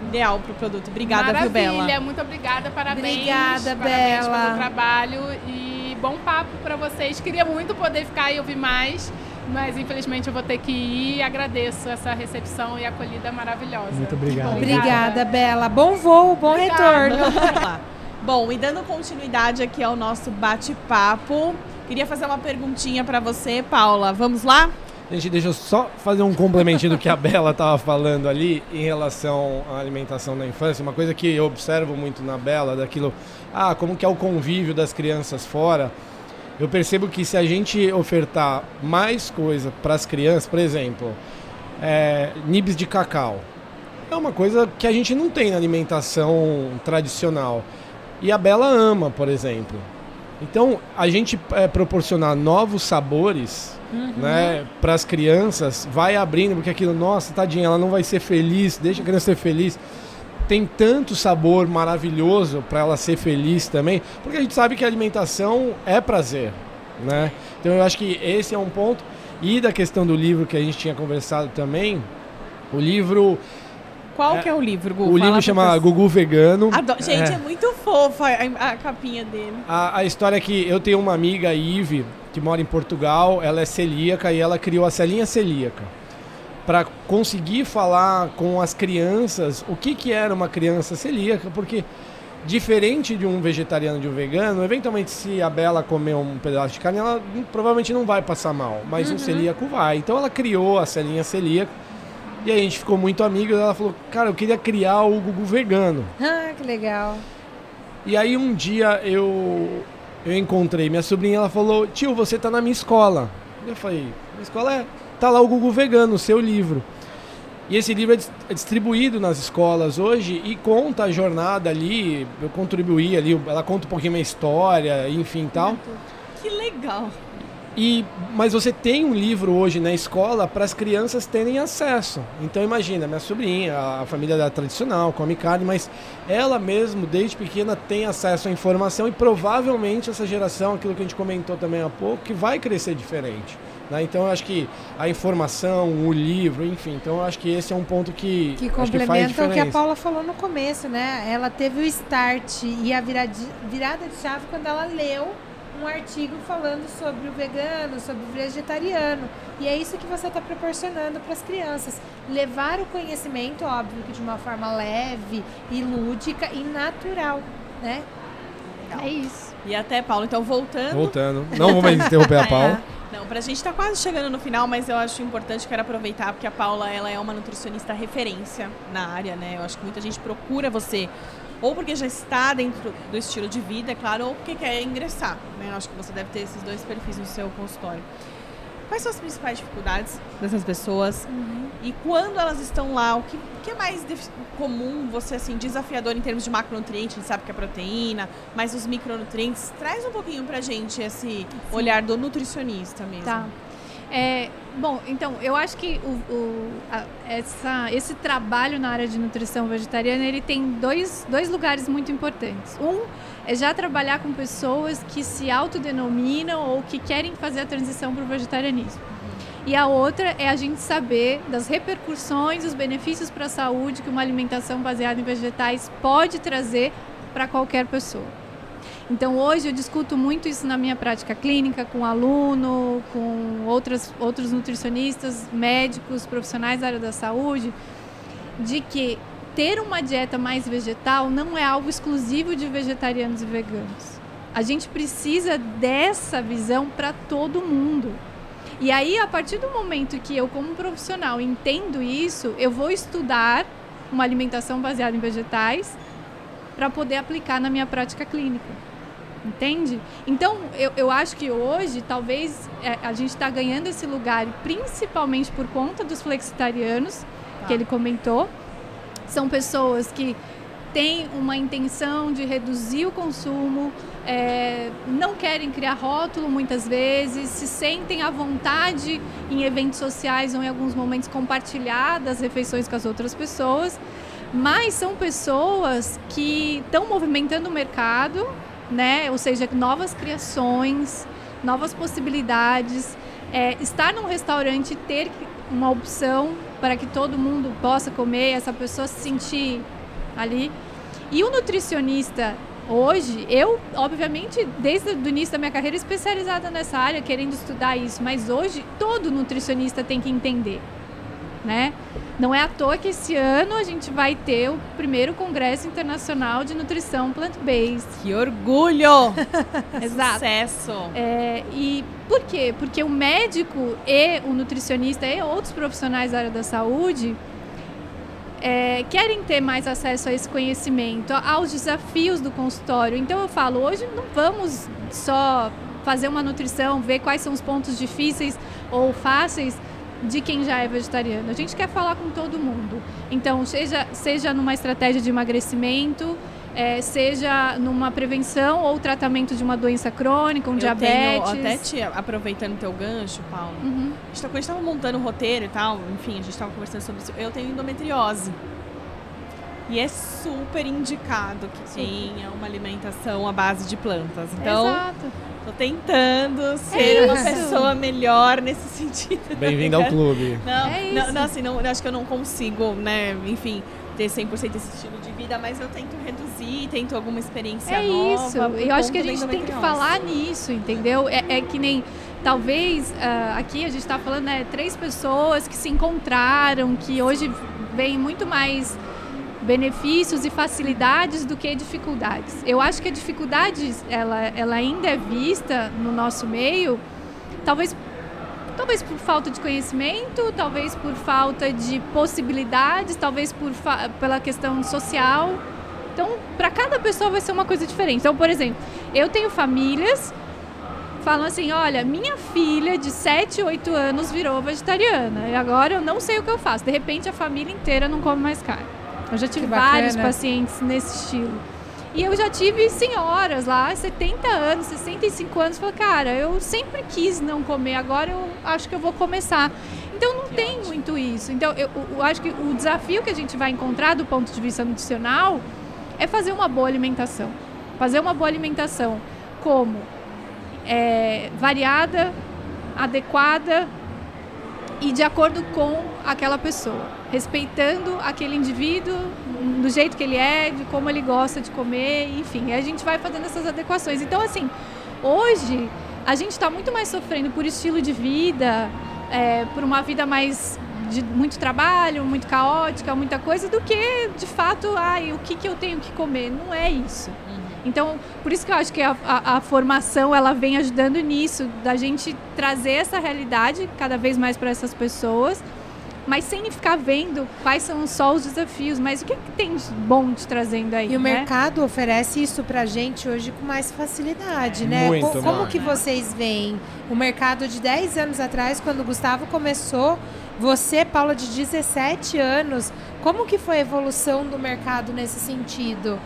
ideal pro produto. Obrigada, Maravilha, viu, Bela? muito obrigada, parabéns. Obrigada, parabéns Bela. pelo trabalho e bom papo pra vocês. Queria muito poder ficar e ouvir mais, mas infelizmente eu vou ter que ir. Agradeço essa recepção e acolhida maravilhosa. Muito obrigado. Obrigada, Bela. Bom voo, bom retorno. Bom, e dando continuidade aqui ao nosso bate-papo, queria fazer uma perguntinha pra você, Paula. Vamos lá? Gente, deixa eu só fazer um complementinho do que a Bela estava falando ali em relação à alimentação na infância. Uma coisa que eu observo muito na Bela, daquilo, ah, como que é o convívio das crianças fora. Eu percebo que se a gente ofertar mais coisa para as crianças, por exemplo, é, nibs de cacau, é uma coisa que a gente não tem na alimentação tradicional. E a Bela ama, por exemplo. Então, a gente é, proporcionar novos sabores né, para as crianças vai abrindo, porque aquilo, nossa, tadinha, ela não vai ser feliz, deixa a criança ser feliz. Tem tanto sabor maravilhoso para ela ser feliz também, porque a gente sabe que a alimentação é prazer, né? Então eu acho que esse é um ponto. E da questão do livro que a gente tinha conversado também, o livro, Qual É, que é o livro, Gu? o Fala livro chama pessoa. Gugu Vegano. Ado- Gente, é. É. muito fofa a, a capinha dele. A, a história é que eu tenho uma amiga, a Ive, que mora em Portugal, ela é celíaca e ela criou a celinha celíaca para conseguir falar com as crianças o que, que era uma criança celíaca, porque diferente de um vegetariano de um vegano, eventualmente se a Bela comer um pedaço de carne, ela provavelmente não vai passar mal, mas um celíaco vai. Então ela criou a celinha celíaca e aí a gente ficou muito amigo ela falou, cara, eu queria criar o Gugu vegano. Ah, que legal. E aí um dia eu eu encontrei minha sobrinha, ela falou, tio, você tá na minha escola. Eu falei, minha escola é. Tá lá o Google Vegano, o seu livro. E esse livro é, é distribuído nas escolas hoje e conta a jornada ali. Eu contribuí ali, ela conta um pouquinho minha história, enfim tal. Que legal. E, mas você tem um livro hoje na escola para as crianças terem acesso. Então imagina, minha sobrinha, a família dela tradicional, come carne, mas ela mesmo, desde pequena, tem acesso à informação e provavelmente essa geração, aquilo que a gente comentou também há pouco, que vai crescer diferente. Né? Então eu acho que a informação, o livro, enfim, então eu acho que esse é um ponto que, que complementa que o que a Paula falou no começo, né? Ela teve o start e a virada de chave quando ela leu um artigo falando sobre o vegano, sobre o vegetariano. E é isso que você está proporcionando para as crianças. Levar o conhecimento, óbvio, que de uma forma leve e lúdica e natural, né? É isso. E até, Paulo, então voltando. Voltando. Não vou mais interromper a Paula. É. Não, pra gente estar tá quase chegando no final, mas eu acho importante, quero aproveitar, porque a Paula ela é uma nutricionista referência na área, né? Eu acho que muita gente procura você ou porque já está dentro do estilo de vida, é claro, ou porque quer ingressar. Né? Eu acho que você deve ter esses dois perfis no seu consultório. Quais são as principais dificuldades dessas pessoas? Uhum. E quando elas estão lá, o que, que é mais comum, você assim, desafiador em termos de macronutrientes? A gente sabe que é proteína, mas os micronutrientes. Traz um pouquinho pra gente esse Sim. olhar do nutricionista mesmo. Tá. É, bom, então, eu acho que o, o, a, essa, esse trabalho na área de nutrição vegetariana, ele tem dois, dois lugares muito importantes. Um é já trabalhar com pessoas que se autodenominam ou que querem fazer a transição para o vegetarianismo. E a outra é a gente saber das repercussões, os benefícios para a saúde que uma alimentação baseada em vegetais pode trazer para qualquer pessoa. Então hoje eu discuto muito isso na minha prática clínica com aluno, com outras, outros nutricionistas, médicos, profissionais da área da saúde, de que ter uma dieta mais vegetal não é algo exclusivo de vegetarianos e veganos. A gente precisa dessa visão para todo mundo. E aí, a partir do momento que eu, como profissional, entendo isso, eu vou estudar uma alimentação baseada em vegetais para poder aplicar na minha prática clínica. Entende? Então, eu, eu acho que hoje, talvez, é, a gente está ganhando esse lugar, principalmente por conta dos flexitarianos, tá. que ele comentou. São pessoas que têm uma intenção de reduzir o consumo, é, não querem criar rótulo muitas vezes, se sentem à vontade em eventos sociais ou em alguns momentos compartilhar das refeições com as outras pessoas, mas são pessoas que estão movimentando o mercado né? Ou seja, novas criações, novas possibilidades. É, estar num restaurante ter uma opção para que todo mundo possa comer, essa pessoa se sentir ali. E o nutricionista hoje, eu, obviamente, desde o início da minha carreira, especializada nessa área, querendo estudar isso, mas hoje todo nutricionista tem que entender, né? Não é à toa que esse ano a gente vai ter o primeiro Congresso Internacional de Nutrição Plant-Based. Que orgulho! Exato. Sucesso! É, e por quê? Porque o médico e o nutricionista e outros profissionais da área da saúde é, querem ter mais acesso a esse conhecimento, aos desafios do consultório. Então eu falo, hoje não vamos só fazer uma nutrição, ver quais são os pontos difíceis ou fáceis, de quem já é vegetariano. A gente quer falar com todo mundo. Então, seja, seja numa estratégia de emagrecimento, é, seja numa prevenção ou tratamento de uma doença crônica, um eu diabetes. Tenho, até te aproveitando teu gancho, Paulo. Uhum. A gente, tá, quando a gente estava montando o roteiro e tal, enfim, a gente estava conversando sobre isso. Eu tenho endometriose. E é super indicado que tenha uma alimentação à base de plantas. Então, Exato. Tô tentando ser é uma pessoa melhor nesse sentido. Bem-vindo ao clube. Não, é não, não, assim, não, acho que eu não consigo, né, enfim, ter 100% esse estilo de vida, mas eu tento reduzir, tento alguma experiência é nova. É isso, eu acho que a gente tem que falar nisso, entendeu? É, é que nem, talvez, uh, aqui a gente tá falando, né, três pessoas que se encontraram, que hoje vêm muito mais benefícios e facilidades do que dificuldades. Eu acho que a dificuldade ela, ela ainda é vista no nosso meio, talvez talvez por falta de conhecimento, talvez por falta de possibilidades, talvez por pela questão social. Então, para cada pessoa vai ser uma coisa diferente. Então, por exemplo, eu tenho famílias falam assim: olha, minha filha de 7, 8 anos virou vegetariana e agora eu não sei o que eu faço. De repente a família inteira não come mais carne. Eu já tive vários pacientes nesse estilo. E eu já tive senhoras lá, 70 anos, 65 anos, falou, cara, eu sempre quis não comer, agora eu acho que eu vou começar. Então não que tem ótimo. muito isso. Então eu, eu, acho que o desafio que a gente vai encontrar do ponto de vista nutricional é fazer uma boa alimentação. Fazer uma boa alimentação como é, variada, adequada e de acordo com aquela pessoa, respeitando aquele indivíduo do jeito que ele é, de como ele gosta de comer, enfim, a gente vai fazendo essas adequações. Então, assim, hoje a gente está muito mais sofrendo por estilo de vida, é, por uma vida mais de muito trabalho, muito caótica, muita coisa, do que de fato, ai, o que, que eu tenho que comer. Não é isso. Então, por isso que eu acho que a, a, a, formação ela vem ajudando nisso, da gente trazer essa realidade cada vez mais para essas pessoas, mas sem ficar vendo quais são só os desafios, mas o que, é que tem de bom te trazendo aí. E o né? mercado oferece isso para a gente hoje com mais facilidade, né? Muito, como, como que vocês veem o mercado de 10 anos atrás, quando o Gustavo começou? Você, Paula, de 17 anos, como que foi a evolução do mercado nesse sentido?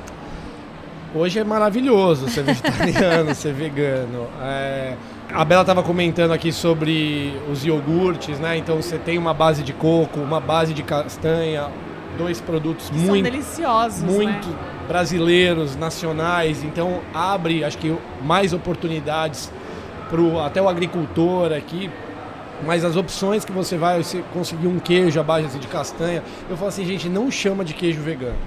Hoje é maravilhoso ser vegetariano, ser vegano. É, a Bela estava comentando aqui sobre os iogurtes, né? Então você tem uma base de coco, uma base de castanha, dois produtos que muito deliciosos, muito né? brasileiros, nacionais. Então abre, acho que mais oportunidades pro até o agricultor aqui. Mas as opções que você vai, você conseguir um queijo à base de castanha, eu falo assim, gente, não chama de queijo vegano.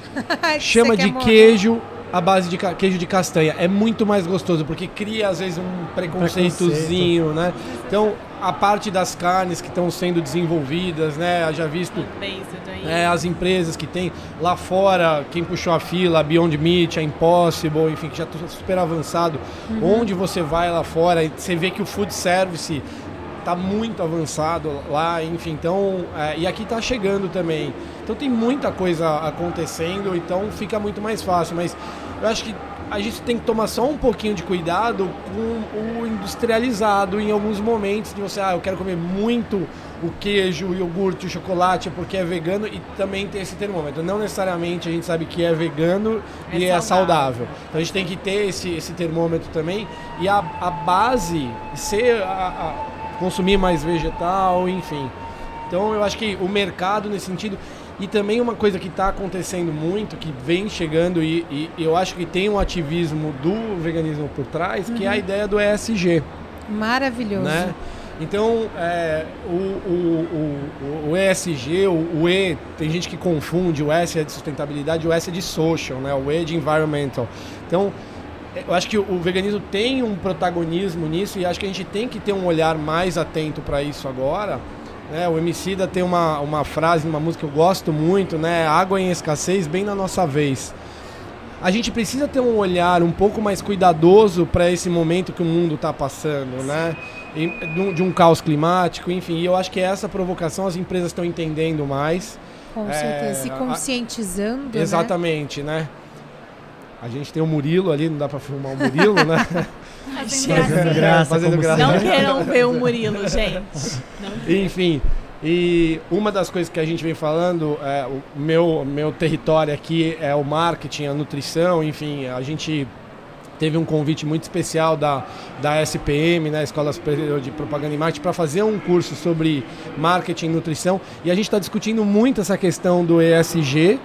chama de queijo a base de queijo de castanha. É muito mais gostoso, porque cria às vezes um preconceitozinho, Preconceito. né? Então, a parte das carnes que estão sendo desenvolvidas, né? Já visto é, as empresas que tem lá fora, quem puxou a fila, a Beyond Meat, a Impossible, enfim, que já está super avançado. Uhum. Onde você vai lá fora, você vê que o food service está muito avançado lá, enfim, então, é, e aqui está chegando também. Então tem muita coisa acontecendo, então fica muito mais fácil, mas eu acho que a gente tem que tomar só um pouquinho de cuidado com o industrializado em alguns momentos de você, ah, eu quero comer muito o queijo, o iogurte, o chocolate porque é vegano e também tem esse termômetro. Não necessariamente a gente sabe que é vegano é e saudável. é saudável. Então a gente tem que ter esse, esse termômetro também e a, a base ser a, a consumir mais vegetal, enfim. Então eu acho que o mercado nesse sentido e também uma coisa que está acontecendo muito, que vem chegando e, e, eu acho que tem um ativismo do veganismo por trás, uhum. que é a uhum. ideia do ESG. Maravilhoso. Né? Então, é, o, o, o, o, ESG, o, o, E, tem gente que confunde, o S é de sustentabilidade, o S é de social, né? o E é de environmental. Então, eu acho que o veganismo tem um protagonismo nisso e acho que a gente tem que ter um olhar mais atento para isso agora. Né? O Emicida tem uma, uma frase numa música que eu gosto muito, né? Água em escassez, bem na nossa vez. A gente precisa ter um olhar um pouco mais cuidadoso para esse momento que o mundo está passando, né? De um caos climático, enfim. E eu acho que essa provocação as empresas estão entendendo mais. Com certeza, é, se conscientizando. A, né? exatamente, né? né? A gente tem o Murilo ali, não dá para filmar o Murilo, né? Fazendo graça. Fazendo graça. Não queiram ver o Murilo, gente. Enfim, e uma das coisas que a gente vem falando, é, o meu, meu território aqui é o marketing, a nutrição, enfim, a gente teve um convite muito especial da, da SPM, né, Escola Superior de Propaganda e Marketing, para fazer um curso sobre marketing e nutrição. E a gente está discutindo muito essa questão do ESG,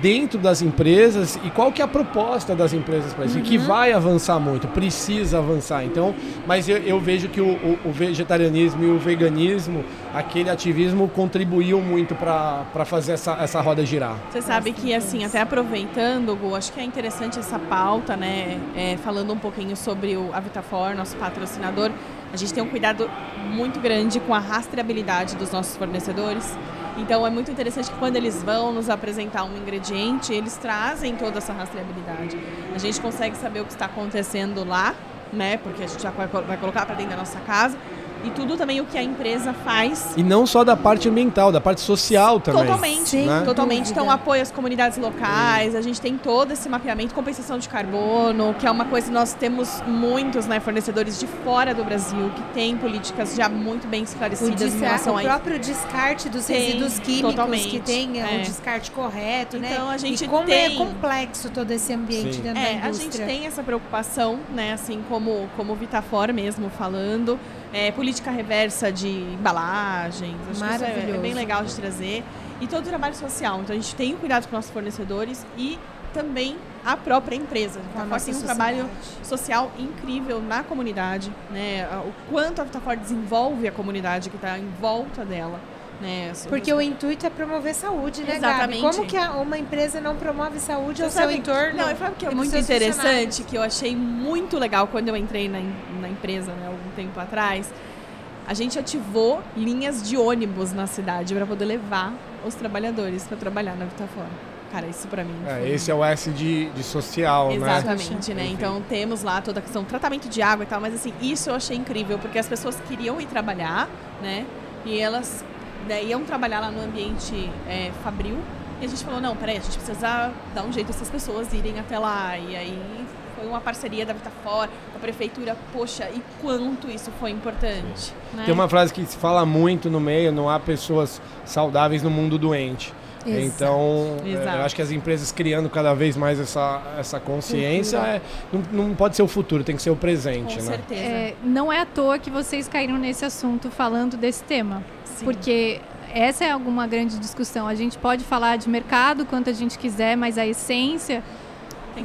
dentro das empresas e qual que é a proposta das empresas para isso, uhum. que vai avançar muito, precisa avançar. Então, mas eu, eu vejo que o, o, o, vegetarianismo e o veganismo, aquele ativismo contribuiu muito para fazer essa, essa roda girar. Você sabe que, assim, até aproveitando, Gu, acho que é interessante essa pauta, né, é, falando um pouquinho sobre o Avitafor, nosso patrocinador, a gente tem um cuidado muito grande com a rastreabilidade dos nossos fornecedores. Então é muito interessante que quando eles vão nos apresentar um ingrediente, eles trazem toda essa rastreabilidade. A gente consegue saber o que está acontecendo lá, né? Porque a gente já vai colocar para dentro da nossa casa. E tudo também o que a empresa faz E não só da parte ambiental, da parte social também. Totalmente, Sem né? totalmente. Então, apoio às comunidades locais, a gente tem todo esse mapeamento, compensação de carbono, que é uma coisa que nós temos muitos né, fornecedores de fora do Brasil que têm políticas já muito bem O, esclarecidas em desca- relação o a isso. próprio descarte dos Tem, resíduos químicos totalmente, que tem é. o descarte correto, né? Então, a gente e como tem- é complexo todo esse ambiente Sim. dentro É, da a gente indústria. tem essa preocupação, né, assim como, como o Vitafor mesmo falando, é, política reversa de embalagens, acho que isso é- é, Maravilhoso. bem legal de trazer. E todo o trabalho social, então a gente tem o cuidado com nossos fornecedores e também a própria empresa. Com a A Vitafor nossa tem um sociedade. trabalho social incrível na comunidade, né, o quanto a Vitafor desenvolve a comunidade que está em volta dela. Né, Porque o intuito é promover saúde, né, Exatamente. Gabi? Como que a- uma empresa não promove saúde ao Você seu sabe- entorno? Não, e o que é dos muito interessante, que eu achei muito legal quando eu entrei na, na empresa, né, algum tempo atrás. A gente ativou linhas de ônibus na cidade para poder levar os trabalhadores para trabalhar na Vitafora. Cara, isso para mim. É, esse é o S de, de social, né? Exatamente, né? Enfim. Então temos lá toda a questão do tratamento de água e tal, mas assim, isso eu achei incrível, porque as pessoas queriam ir trabalhar, né? E elas né, iam trabalhar lá no ambiente é, fabril. E a gente falou, não, peraí, a gente precisa dar um jeito dessas pessoas irem até lá. E aí foi uma parceria da Vitafora, da prefeitura, poxa, e quanto isso foi importante. né? Tem uma frase que se fala muito no meio, não há pessoas saudáveis no mundo doente. Exato. Então, é, Exato. eu acho que as empresas criando cada vez mais essa, essa consciência, é, não, não pode ser o futuro, tem que ser o presente, Com né? certeza. É, não é à toa que vocês caíram nesse assunto falando desse tema. Sim. Porque essa é alguma grande discussão. A gente pode falar de mercado quanto a gente quiser, mas a essência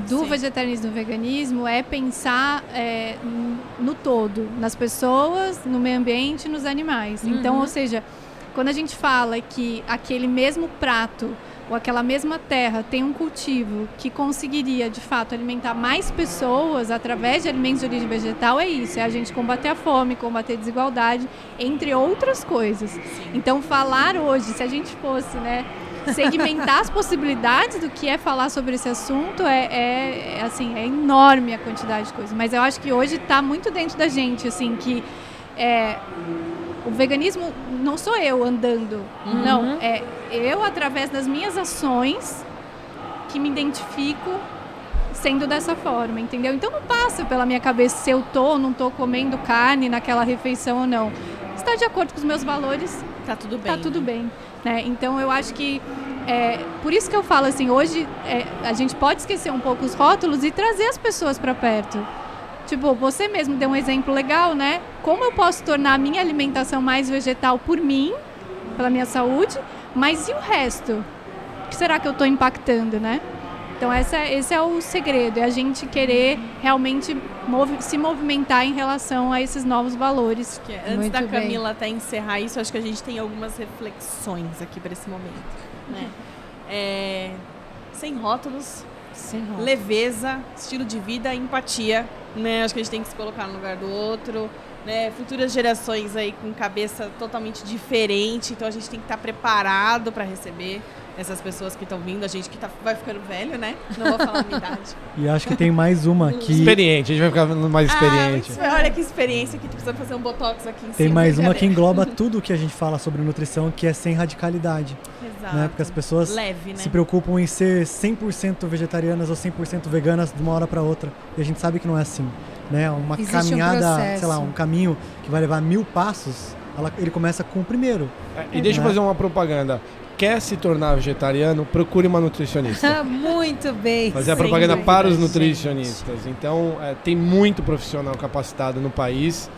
do ser. vegetarianismo e do veganismo é pensar é, no todo, nas pessoas, no meio ambiente e nos animais. Então, Uhum. ou seja, quando a gente fala que aquele mesmo prato ou aquela mesma terra tem um cultivo que conseguiria, de fato, alimentar mais pessoas através de alimentos de origem vegetal, é isso, é a gente combater a fome, combater a desigualdade, entre outras coisas. Então, falar hoje, se a gente fosse, né, segmentar as possibilidades do que é falar sobre esse assunto é, é- assim é enorme a quantidade de coisas mas eu acho que hoje está muito dentro da gente assim que é, o veganismo não sou eu andando Uhum. não é eu através das minhas ações que me identifico sendo dessa forma entendeu então não passa pela minha cabeça se eu tô ou não tô comendo carne naquela refeição ou não está de acordo com os meus valores Tá tudo bem. tá tudo bem. Né? Então eu acho que é, por isso que eu falo assim, hoje é, a gente pode esquecer um pouco os rótulos e trazer as pessoas para perto. Tipo, você mesmo deu um exemplo legal, né? Como eu posso tornar a minha alimentação mais vegetal por mim, pela minha saúde, mas e o resto? O que será que eu estou impactando, né? Então essa, esse é o segredo, é a gente querer realmente movi- se movimentar em relação a esses novos valores. Que é- antes Muito da bem. Camila até encerrar isso, acho que a gente tem algumas reflexões aqui para esse momento. Né? É, sem rótulos, Sem rótulos. leveza, estilo de vida, empatia. Né? Acho que a gente tem que se colocar no lugar do outro. Né? Futuras gerações aí com cabeça totalmente diferente, então a gente tem que estar preparado para receber essas pessoas que estão vindo, a gente que tá, vai ficando velho, né? Não vou falar a minha idade. E acho que tem mais uma que. Experiente, a gente vai ficar mais experiente. Ah, olha que experiência que tu precisa fazer um botox aqui em Tem cima. mais uma que engloba tudo que a gente fala sobre nutrição, que é sem radicalidade. Exato. Né? Porque as pessoas Leve, né? se preocupam em ser 100% vegetarianas ou 100% veganas de uma hora para outra. E a gente sabe que não é assim. Né? Uma Existe um caminhada, processo. sei lá, um caminho que vai levar mil passos, ela- ele começa com o primeiro. É, E deixa eu Né? fazer uma propaganda. Quer se tornar vegetariano, procure uma nutricionista. Muito bem. Fazer a propaganda dúvida, para os gente. nutricionistas. Então, é, tem muito profissional capacitado no país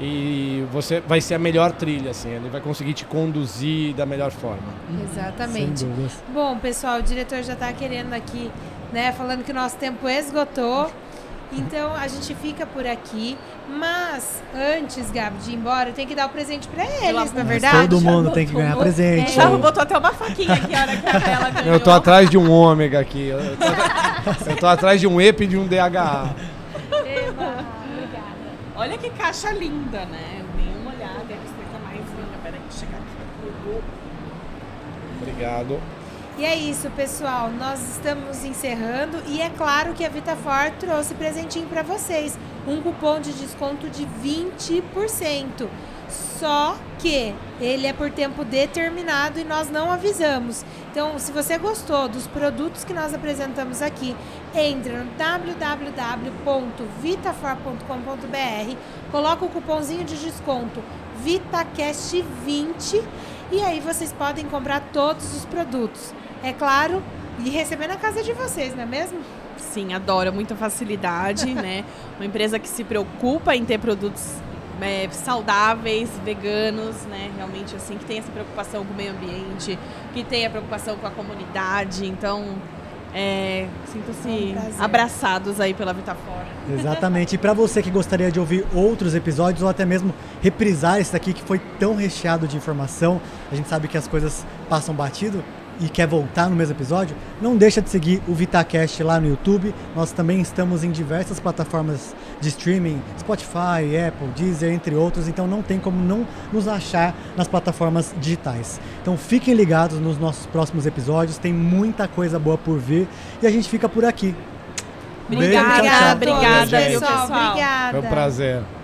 e você vai ser a melhor trilha, assim. Ele vai conseguir te conduzir da melhor forma. Exatamente. Bom, pessoal, o diretor já está querendo aqui, né, falando que o nosso tempo esgotou. Então a gente fica por aqui. Mas antes, Gabi, de ir embora, tem que dar o presente para eles, na é verdade? todo mundo tem que ganhar presente. Já botou até uma faquinha aqui a hora que a ela ganhou. Eu tô atrás de um ômega aqui. Eu tô, eu tô atrás de um EPA e de um DHA. Olha que caixa linda, né? Dei uma olhada, é a coisa mais linda. Peraí, chegar aqui. Obrigado. E é isso, pessoal. Nós estamos encerrando e é claro que a Vitafor trouxe presentinho para vocês, um cupom de desconto de 20%. Só que ele é por tempo determinado e nós não avisamos. Então, se você gostou dos produtos que nós apresentamos aqui, entre no www.vitafor.com.br, coloca o cupomzinho de desconto VitaCast20 e aí vocês podem comprar todos os produtos. É claro, e receber na casa de vocês, não é mesmo? Sim, adoro, muita facilidade, né? Uma empresa que se preocupa em ter produtos é, saudáveis, veganos, né? Realmente assim, que tem essa preocupação com o meio ambiente, que tem a preocupação com a comunidade. Então, é, sinto-se É um abraçados aí pela Vitafora. Exatamente. E para você que gostaria de ouvir outros episódios ou até mesmo reprisar esse daqui que foi tão recheado de informação, a gente sabe que as coisas passam batido e quer voltar no mesmo episódio, não deixa de seguir o VitaCast lá no YouTube. Nós também estamos em diversas plataformas de streaming, Spotify, Apple, Deezer, entre outros, então não tem como não nos achar nas plataformas digitais. Então fiquem ligados nos nossos próximos episódios, tem muita coisa boa por vir e a gente fica por aqui. Beijo, tchau, Obrigada, tchau. obrigada, Obrigada, pessoal? Obrigada. Foi um prazer.